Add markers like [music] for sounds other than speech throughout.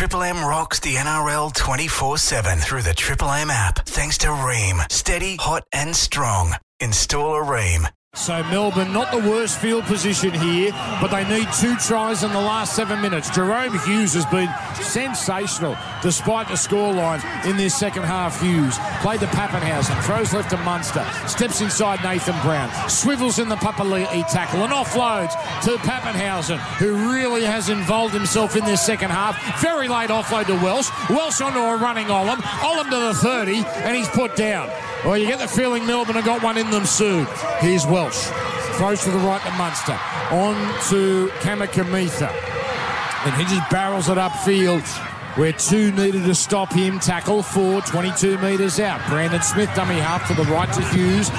Triple M rocks the NRL 24 7 through the Triple M app. Thanks to Rheem. Steady, hot, and strong. Install a Rheem. So Melbourne, not the worst field position here, but they need two tries in the last seven minutes. Jahrome Hughes has been sensational despite the scoreline in this second half. Hughes played the Papenhuyzen, throws left to Munster, steps inside Nathan Brown, swivels in the Papali'i tackle and offloads to Papenhuyzen, who really has involved himself in this second half. Very late offload to Welch. Welch onto a running Olam. Olam to the 30, and he's put down. Well, you get the feeling Melbourne have got one in them soon. Here's Welch. Throws to the right to Munster. On to Kamikamica. And he just barrels it upfield where two needed to stop him. Tackle four, 22 metres out. Brandon Smith, dummy half to the right to Hughes.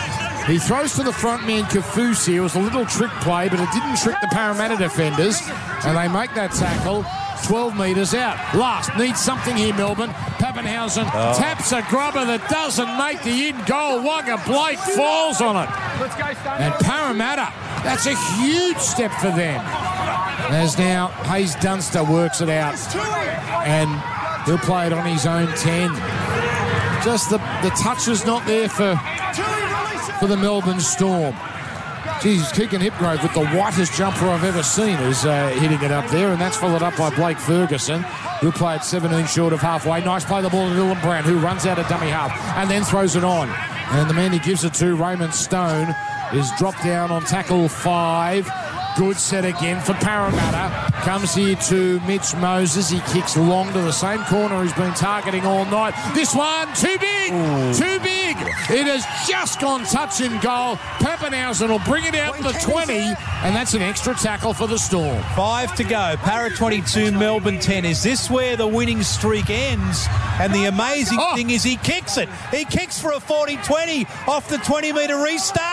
He throws to the front man Kaufusi. It was a little trick play, but it didn't trick the Parramatta defenders. And they make that tackle. 12 metres out. Last needs something here, Melbourne. Papenhuyzen oh. taps a grubber that doesn't make the in goal. Waqa Blake falls on it. And Parramatta, that's a huge step for them. As now Hayze Dunster works it out. And he'll play it on his own 10. Just the, the touch is not there for, for the Melbourne Storm. Geez, Keegan Hipgrave with the whitest jumper I've ever seen is uh, hitting it up there, and that's followed up by Blake Ferguson, who played 17 short of halfway. Nice play the ball to Dylan Brown, who runs out of dummy half and then throws it on. And the man he gives it to, Raymond Stone, is dropped down on tackle five. Good set again for Parramatta. Comes here to Mitch Moses. He kicks long to the same corner he's been targeting all night. This one, too big, Ooh. too big. It has just gone touch and goal. Papenhuyzen will bring it out to the 20, and that's an extra tackle for the Storm. Five to go. Para 22, Melbourne 10. Is this where the winning streak ends? And the amazing oh. thing is he kicks it. He kicks for a 40-20 off the 20-metre restart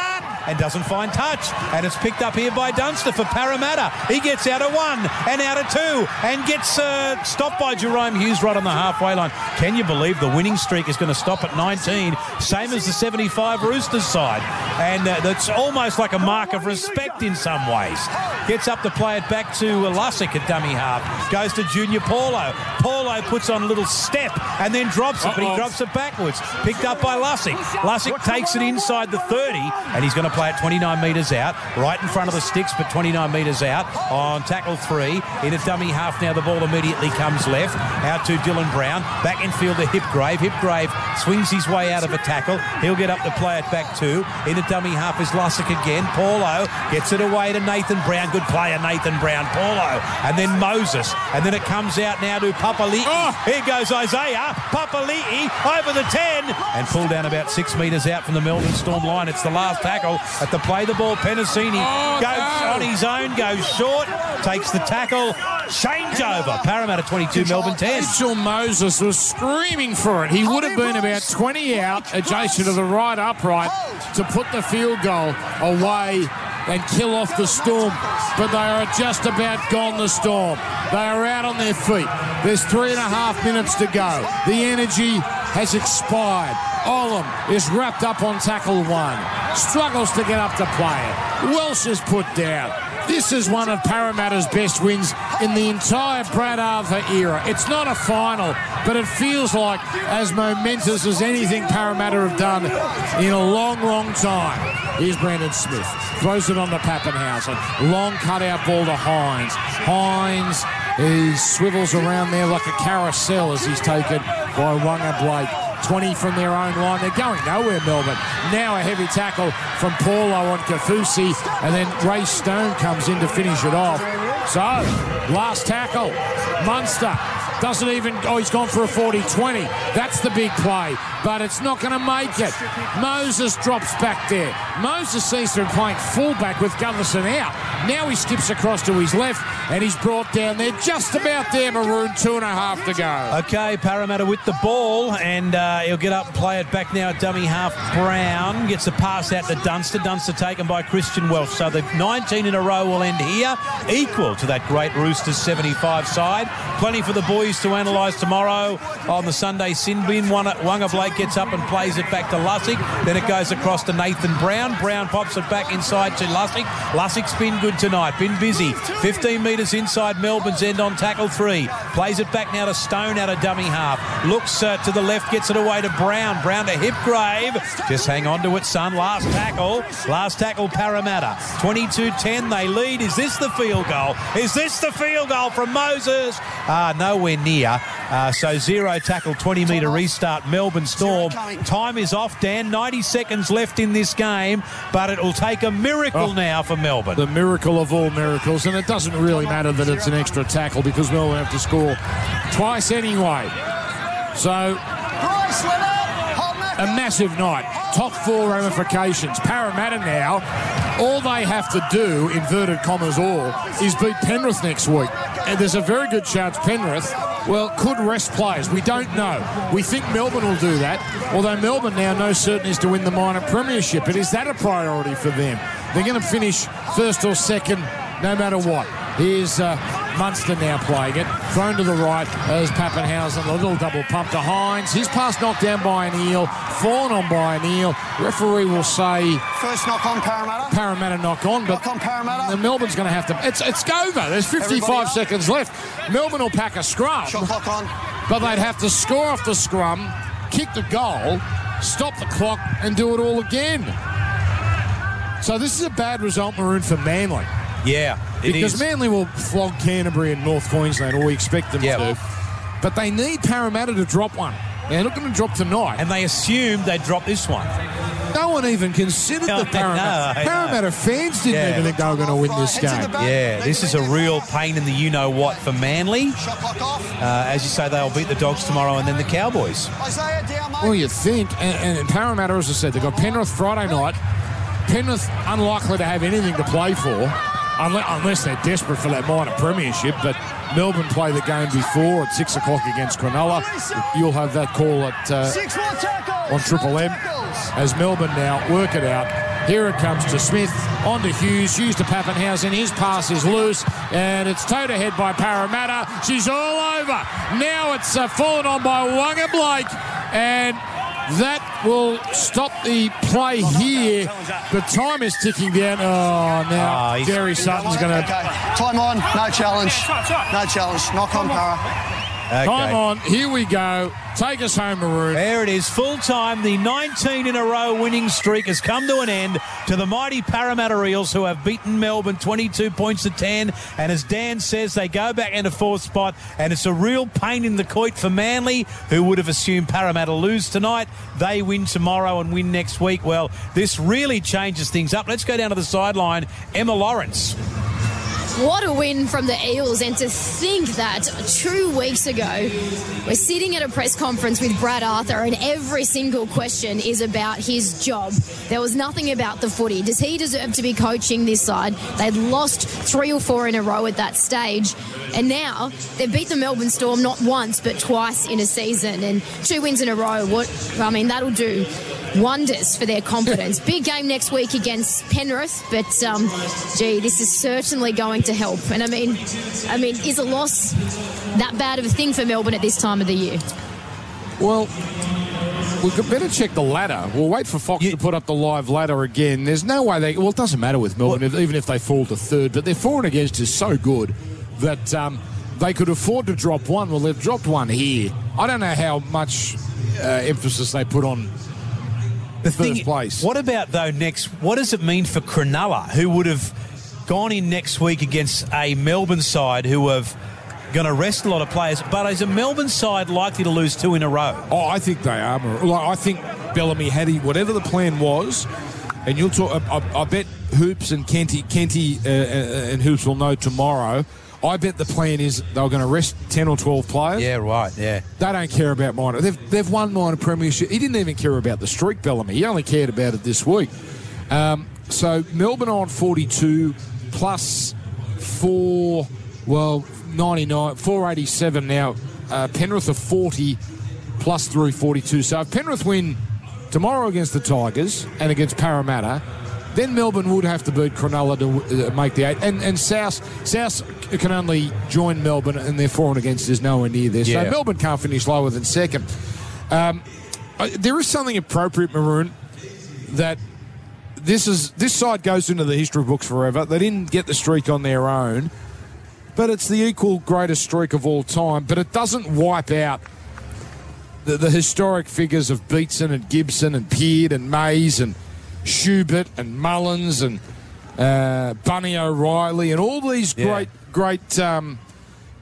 and doesn't find touch. And it's picked up here by Dunster for Parramatta. He gets out of one and out of two and gets uh, stopped by Jahrome Hughes right on the halfway line. Can you believe the winning streak is going to stop at 19? Same as the 75 Roosters side. And uh, that's almost like a mark of respect in some ways. Gets up to play it back to Lussick at dummy half. Goes to Junior Paulo. Paulo puts on a little step and then drops it, Uh-oh. but he drops it backwards. Picked up by Lussick. Lussick takes it inside the 30 and he's going to play it 29 metres out, right in front of the sticks, but 29 metres out on tackle three. In a dummy half now, the ball immediately comes left. Out to Dylan Brown. Back in field to Hipgrave. Hipgrave swings his way out of a tackle. He'll get up to play it back two. In a dummy half is Lussick again. Paulo gets it away to Nathan Brown. Good player, Nathan Brown. Paulo. And then Moses. And then it comes out now to Papali'i. Oh. Here goes Isaiah. Papali'i over the 10 and pulled down about six metres out from the Melbourne Storm line. It's the last tackle at the play the ball. Penisini oh, goes no. on his own, goes short, takes the tackle. Changeover. Parramatta 22, Melbourne 10. Mitchell Moses was screaming for it. He would have been oh, about 20 out, adjacent to the right upright, to put the field goal away and kill off the Storm. But they are just about gone, the Storm. They are out on their feet. There's three and a half minutes to go. The energy has expired. Olam is wrapped up on tackle one. Struggles to get up to play it. Welch is put down. This is one of Parramatta's best wins in the entire Brad Arthur era. It's not a final, but it feels like as momentous as anything Parramatta have done in a long, long time. Here's Brandon Smith. Throws it on to Papenhuyzen. Long cutout ball to Hynes. Hynes he swivels around there like a carousel as he's taken by Waqa Blake. 20 from their own line. They're going nowhere, Melbourne. Now a heavy tackle from Paulo on Kaufusi, and then Ray Stone comes in to finish it off. So, last tackle, Munster doesn't even, oh, he's gone for a 40 20. That's the big play, but it's not going to make it. Moses drops back there. Moses seems to be playing fullback with Gutherson out. Now he skips across to his left and he's brought down there just about there, Maroon. Two and a half to go. Okay, Parramatta with the ball and uh, he'll get up and play it back now dummy half. Brown gets a pass out to Dunster. Dunster taken by Christian Welch. So the 19 in a row will end here, equal to that great Roosters 75 side. Plenty for the boys to analyse tomorrow on the Sunday sin bin. Waqa Blake gets up and plays it back to Lussick. Then it goes across to Nathan Brown. Brown pops it back inside to Lussick. Lussick's been good tonight. Been busy. 15 metres inside Melbourne's end on tackle three. Plays it back now to Stone out of dummy half. Looks uh, to the left, gets it away to Brown. Brown to Hipgrave. Just hang on to it, son. Last tackle. Last tackle, Parramatta. 22-10. They lead. Is this the field goal? Is this the field goal from Moses? Ah, nowhere near. Uh, so zero tackle, 20 metre restart. Melbourne Storm. Time is off, Dan. 90 seconds left in this game, but it will take a miracle Oh. now for Melbourne. the miracle of all miracles, and it doesn't really matter that it's an extra tackle because Melbourne have to score twice anyway. So a massive night. Top four ramifications. Parramatta now, all they have to do, inverted commas all, is beat Penrith next week. And there's a very good chance Penrith, well, could rest players. We don't know. We think Melbourne will do that, although Melbourne now no certain is to win the minor premiership. But is that a priority for them? They're going to finish first or second no matter what. Here's uh, Munster now playing it. Thrown to the right as Papenhuyzen. A little double pump to Hynes. His pass knocked down by an eel. Fallen on by an eel. Referee will say First knock on Parramatta. Parramatta knock on, but Knock on Parramatta. the Melbourne's going to have to. It's it's over. There's 55 seconds left. Melbourne will pack a scrum, Shot clock on. but they'd have to score off the scrum, kick the goal, stop the clock, and do it all again. So this is a bad result, Maroon, for Manly. Yeah, it Because is. Manly will flog Canterbury and North Queensland, or we expect them Yep. to. But they need Parramatta to drop one. They're not going to drop tonight. and they assumed they'd drop this one. no one even considered [laughs] No, the Parramatta. I know. Parramatta fans didn't Yeah. even think they were going to win this Heads in the game. Yeah, this is a real pain in the you know what for Manly. Shot clock off. Uh, as you say, they'll beat the Dogs tomorrow and then the Cowboys. Isaiah down, mate. Well, you think, and, and Parramatta, as I said, they've got Penrith Friday night. Penrith unlikely to have anything to play for, unless, they're desperate for that minor premiership. But Melbourne play the game before at six o'clock against Cronulla. You'll have that call at uh, on Triple M as Melbourne now work it out. Here it comes to Smith, on to Hughes, Hughes to Papenhuyzen. His pass is loose, and it's towed ahead by Parramatta. She's all over. Now it's uh, fallen on by Waqa Blake, and that will stop the play here. The time is ticking down. Oh, now Ah, he's- Sutton's going to. Okay. Time on. No challenge. No challenge. Knock on Para. Okay. Time on. Here we go. Take us home, Maroon. There it is, full time. The 19 in a row winning streak has come to an end to the mighty Parramatta Eels, who have beaten Melbourne 22 points to 10. And as Dan says, they go back into fourth spot, and it's a real pain in the coit for Manly, who would have assumed Parramatta lose tonight. They win tomorrow and win next week. Well, this really changes things up. Let's go down to the sideline. Emma Lawrence. What a win from the Eels, and to think that two weeks ago we're sitting at a press conference with Brad Arthur, and every single question is about his job. There was nothing about the footy. Does he deserve to be coaching this side? They'd lost three or four in a row at that stage, and now they've beat the Melbourne Storm not once but twice in a season, and two wins in a row. What I mean, that'll do wonders for their confidence. Big game next week against Penrith, but um, gee, this is certainly going to help. And I mean, I mean, is a loss that bad of a thing for Melbourne at this time of the year? Well, we could better check the ladder. We'll wait for Fox You- to put up the live ladder again. There's no way they. Well, it doesn't matter with Melbourne, if, even if they fall to third. But their for and against is so good that um, they could afford to drop one. Well, they've dropped one here. I don't know how much uh, emphasis they put on The first place. What about though next? What does it mean for Cronulla, who would have gone in next week against a Melbourne side who have going to rest a lot of players, but is a Melbourne side likely to lose two in a row? Oh, I think they are. Like, I think Bellamy had he, whatever the plan was, and you'll talk. I, I, I bet Hoops and Kenty, Kenty uh, uh, and Hoops will know tomorrow. I bet the plan is they're going to rest ten or twelve players. Yeah, right. Yeah. They don't care about minor. They've they've won minor premiership. He didn't even care about the streak, Bellamy. He only cared about it this week. Um, so Melbourne on forty two plus four. Well, ninety nine, four eighty seven now. Uh, Penrith are forty plus three forty two. So if Penrith win tomorrow against the Tigers and against Parramatta. Then Melbourne would have to beat Cronulla to uh, make the eight, and and South South can only join Melbourne, and their for and against is nowhere near there. Yeah. So Melbourne can't finish lower than second. Um, there is something appropriate, Maroon, that this is this side goes into the history books forever. They didn't get the streak on their own, but it's the equal greatest streak of all time. But it doesn't wipe out the, the historic figures of Beetson and Gibson and Peard and Mayes and Schubert and Mullins and uh, Bunny O'Reilly and all these Yeah. great, great, um,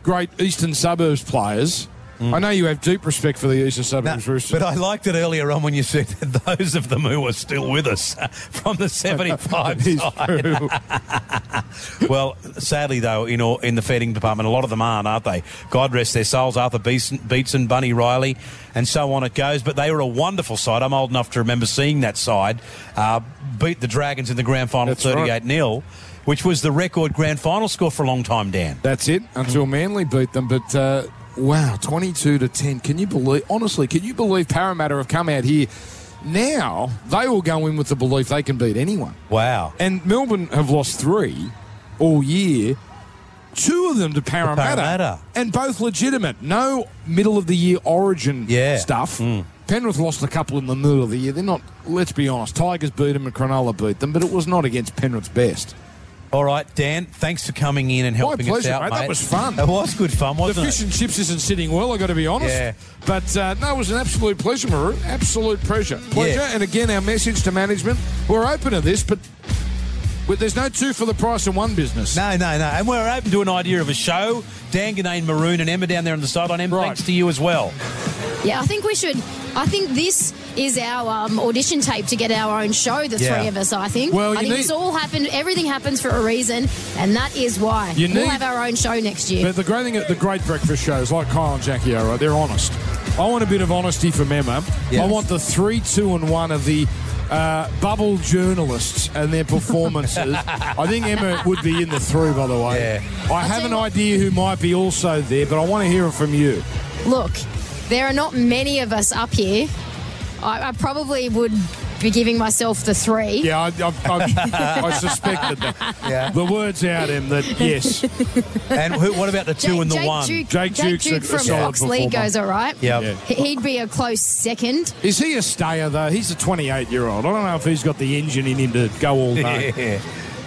great Eastern Suburbs players. I know you have deep respect for the Eastern Mm. Suburbs Roosters. but I liked it earlier on when you said that those of them who are still with us [laughs] from the 75 It's side. [laughs] Well, sadly, though, in, all, in the feeding department, a lot of them aren't, aren't they? God rest their souls. Arthur Beetson, Beetson, Bunny Riley, and so on it goes. But they were a wonderful side. I'm old enough to remember seeing that side uh, beat the Dragons in the grand final That's right. 38 0, which was the record grand final score for a long time, Dan. That's it until Manly beat them. But uh, wow, 22 to 10. Can you believe, honestly, can you believe Parramatta have come out here? Now they will go in with the belief they can beat anyone. Wow. And Melbourne have lost three all year. Two of them to Parramatta, Parramatta. and both legitimate. No middle of the year origin Yeah. stuff. Hmm. Penrith lost a couple in the middle of the year. They're not. Let's be honest. Tigers beat them and Cronulla beat them, but it was not against Penrith's best. All right, Dan, thanks for coming in and helping pleasure, us out, mate. mate. That was fun. It was good fun, The wasn't fish it? and chips isn't sitting well, i got to be honest. Yeah. But uh, no, it was an absolute pleasure, Maroon. Absolute pleasure. Pleasure. Yeah. And again, our message to management we're open to this, but but there's no two for the price of one business. No, no, no. And we're open to an idea of a show. Dan Ginnane, Maroon, and Emma down there on the sideline. Em, Right. thanks to you as well. Yeah, I think we should. I think this is our um, audition tape to get our own show. The Yeah. three of us. I think. Well, I you think need- this all happened. Everything happens for a reason, and that is why You we'll need- have our own show next year. But the great thing, the great breakfast shows like Kyle and Jackie are, right? They're honest. I want a bit of honesty from Emma. Yes. I want the three, two, and one of the uh, bubble journalists and their performances. [laughs] I think Emma would be in the three, by the way. Yeah. I have an idea who might be also there, but I want to hear it from you. Look, there are not many of us up here. I, I probably would be giving myself the three. Yeah, I, I, I, I suspected that. Yeah. The words out him that yes, And who, what about the two Jake, and the Jake one? Duke, Jake Jake Duke's a- Duke a from solid Fox League goes all right. Yeah. Yeah. He- He'd be a close second. is he a stayer though? He's a 28 year old. I don't know if he's got the engine in him to go all day. [laughs] Yeah.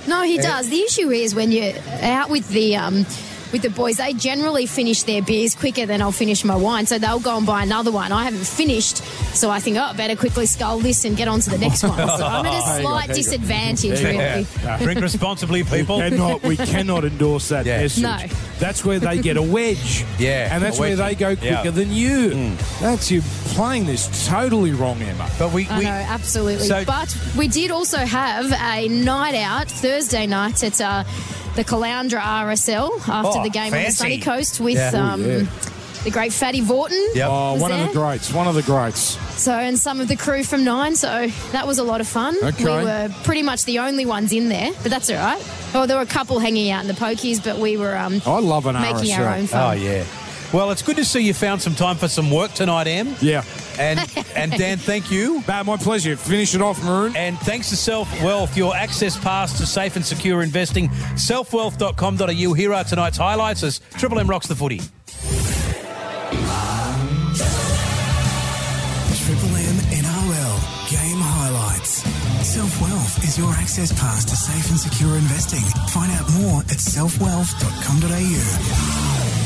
No, he does. The issue is when you're out with the um, with the boys, they generally finish their beers quicker than I'll finish my wine, so they'll go and buy another one. I haven't finished, so I think, oh, better quickly scull this and get on to the next one. So I'm at a [laughs] There you go, slight there you go. disadvantage, There you really. Drink responsibly, people. Cannot, we cannot endorse that Yeah. message. No. That's where they get a wedge. [laughs] Yeah, And that's where they go quicker Yeah. than you. That's you playing this totally wrong, Emma. But we, I we know, absolutely. So- but we did also have a night out Thursday night at uh, the Caloundra RSL after Oh, the game on the sunny coast with Yeah. um, Oh, yeah. the great Fatty Vautin. Yep. Oh, Was one of the greats. One of the greats. So, and some of the crew from Nine. So that was a lot of fun. Okay. We were pretty much the only ones in there, but that's all right. Oh, there were a couple hanging out in the pokies, but we were um, I love an making RSL. our own fun. Oh, yeah. Well, it's good to see you found some time for some work tonight, Em. Yeah. And, and Dan, thank you. [laughs] Bah, my pleasure. Finish it off, Maroon. And thanks to Self Wealth, your access pass to safe and secure investing. Selfwealth.com.au. Here are tonight's highlights as Triple M rocks the footy. Triple M NRL game highlights. Self Wealth is your access pass to safe and secure investing. Find out more at selfwealth.com.au.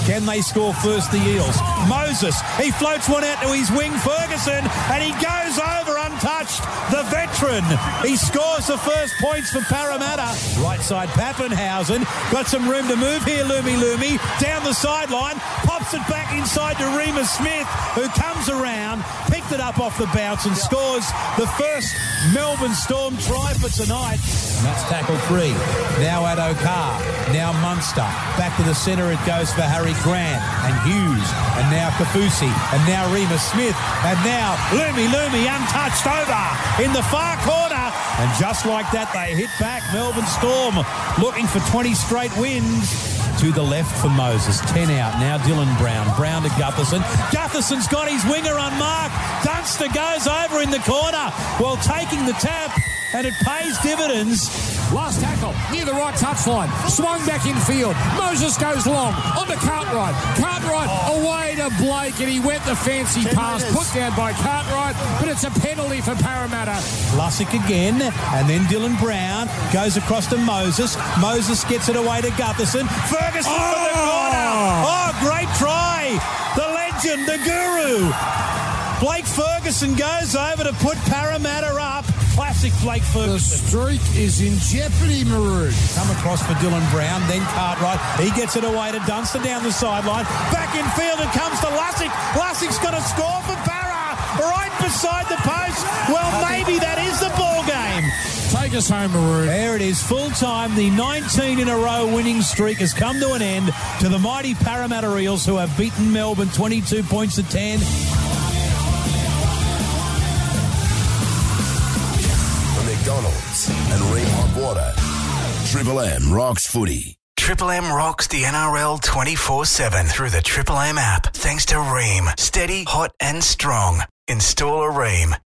Can they score first, the Eels? Moses, he floats one out to his wing, Ferguson, and he goes over untouched. The veteran, he scores the first points for Parramatta. Right side, Papenhuyzen, got some room to move here, Lumi Lumi, down the sideline, pops it back inside to Reimis Smith, who comes around, picked it up off the bounce and scores the first Melbourne Storm try for tonight. And that's tackle three. Now at Okar, now Munster. Back to the centre it goes for Harry Grant and Hughes, and now Kaufusi, and now Reimis Smith, and now Lumi Lumi untouched over in the far corner. And just like that, they hit back. Melbourne Storm looking for 20 straight wins. To the left for Moses. 10 out. Now Dylan Brown. Brown to Gutherson. Gutherson's got his winger unmarked. Dunster goes over in the corner while taking the tap, and it pays dividends. Last tackle near the right touchline. Swung back in field. Moses goes long. Onto Cartwright. Cartwright away to Blake and he went the fancy pass. Put down by Cartwright, but it's a penalty for Parramatta. Lussick again, and then Dylan Brown goes across to Moses. Moses gets it away to Gutherson. Ferguson for the oh! corner. Oh, great try. The legend, the guru. Blake Ferguson goes over to put Parramatta up. Classic Blake The streak is in jeopardy, Maroon. Come across for Dylan Brown, then Cartwright. He gets it away to Dunster down the sideline. Back in field, it comes to Lussick. Lussick's going to score for Barra. right beside the post. Well, maybe that is the ball game. Take us home, Maroon. There it is, full time. The 19 in a row winning streak has come to an end to the mighty Parramatta Eels, who have beaten Melbourne 22 points to 10. Water. Triple M rocks footy. Triple M rocks the NRL 24 7 through the Triple M app. Thanks to Rheem. Steady, hot, and strong. Install a Rheem.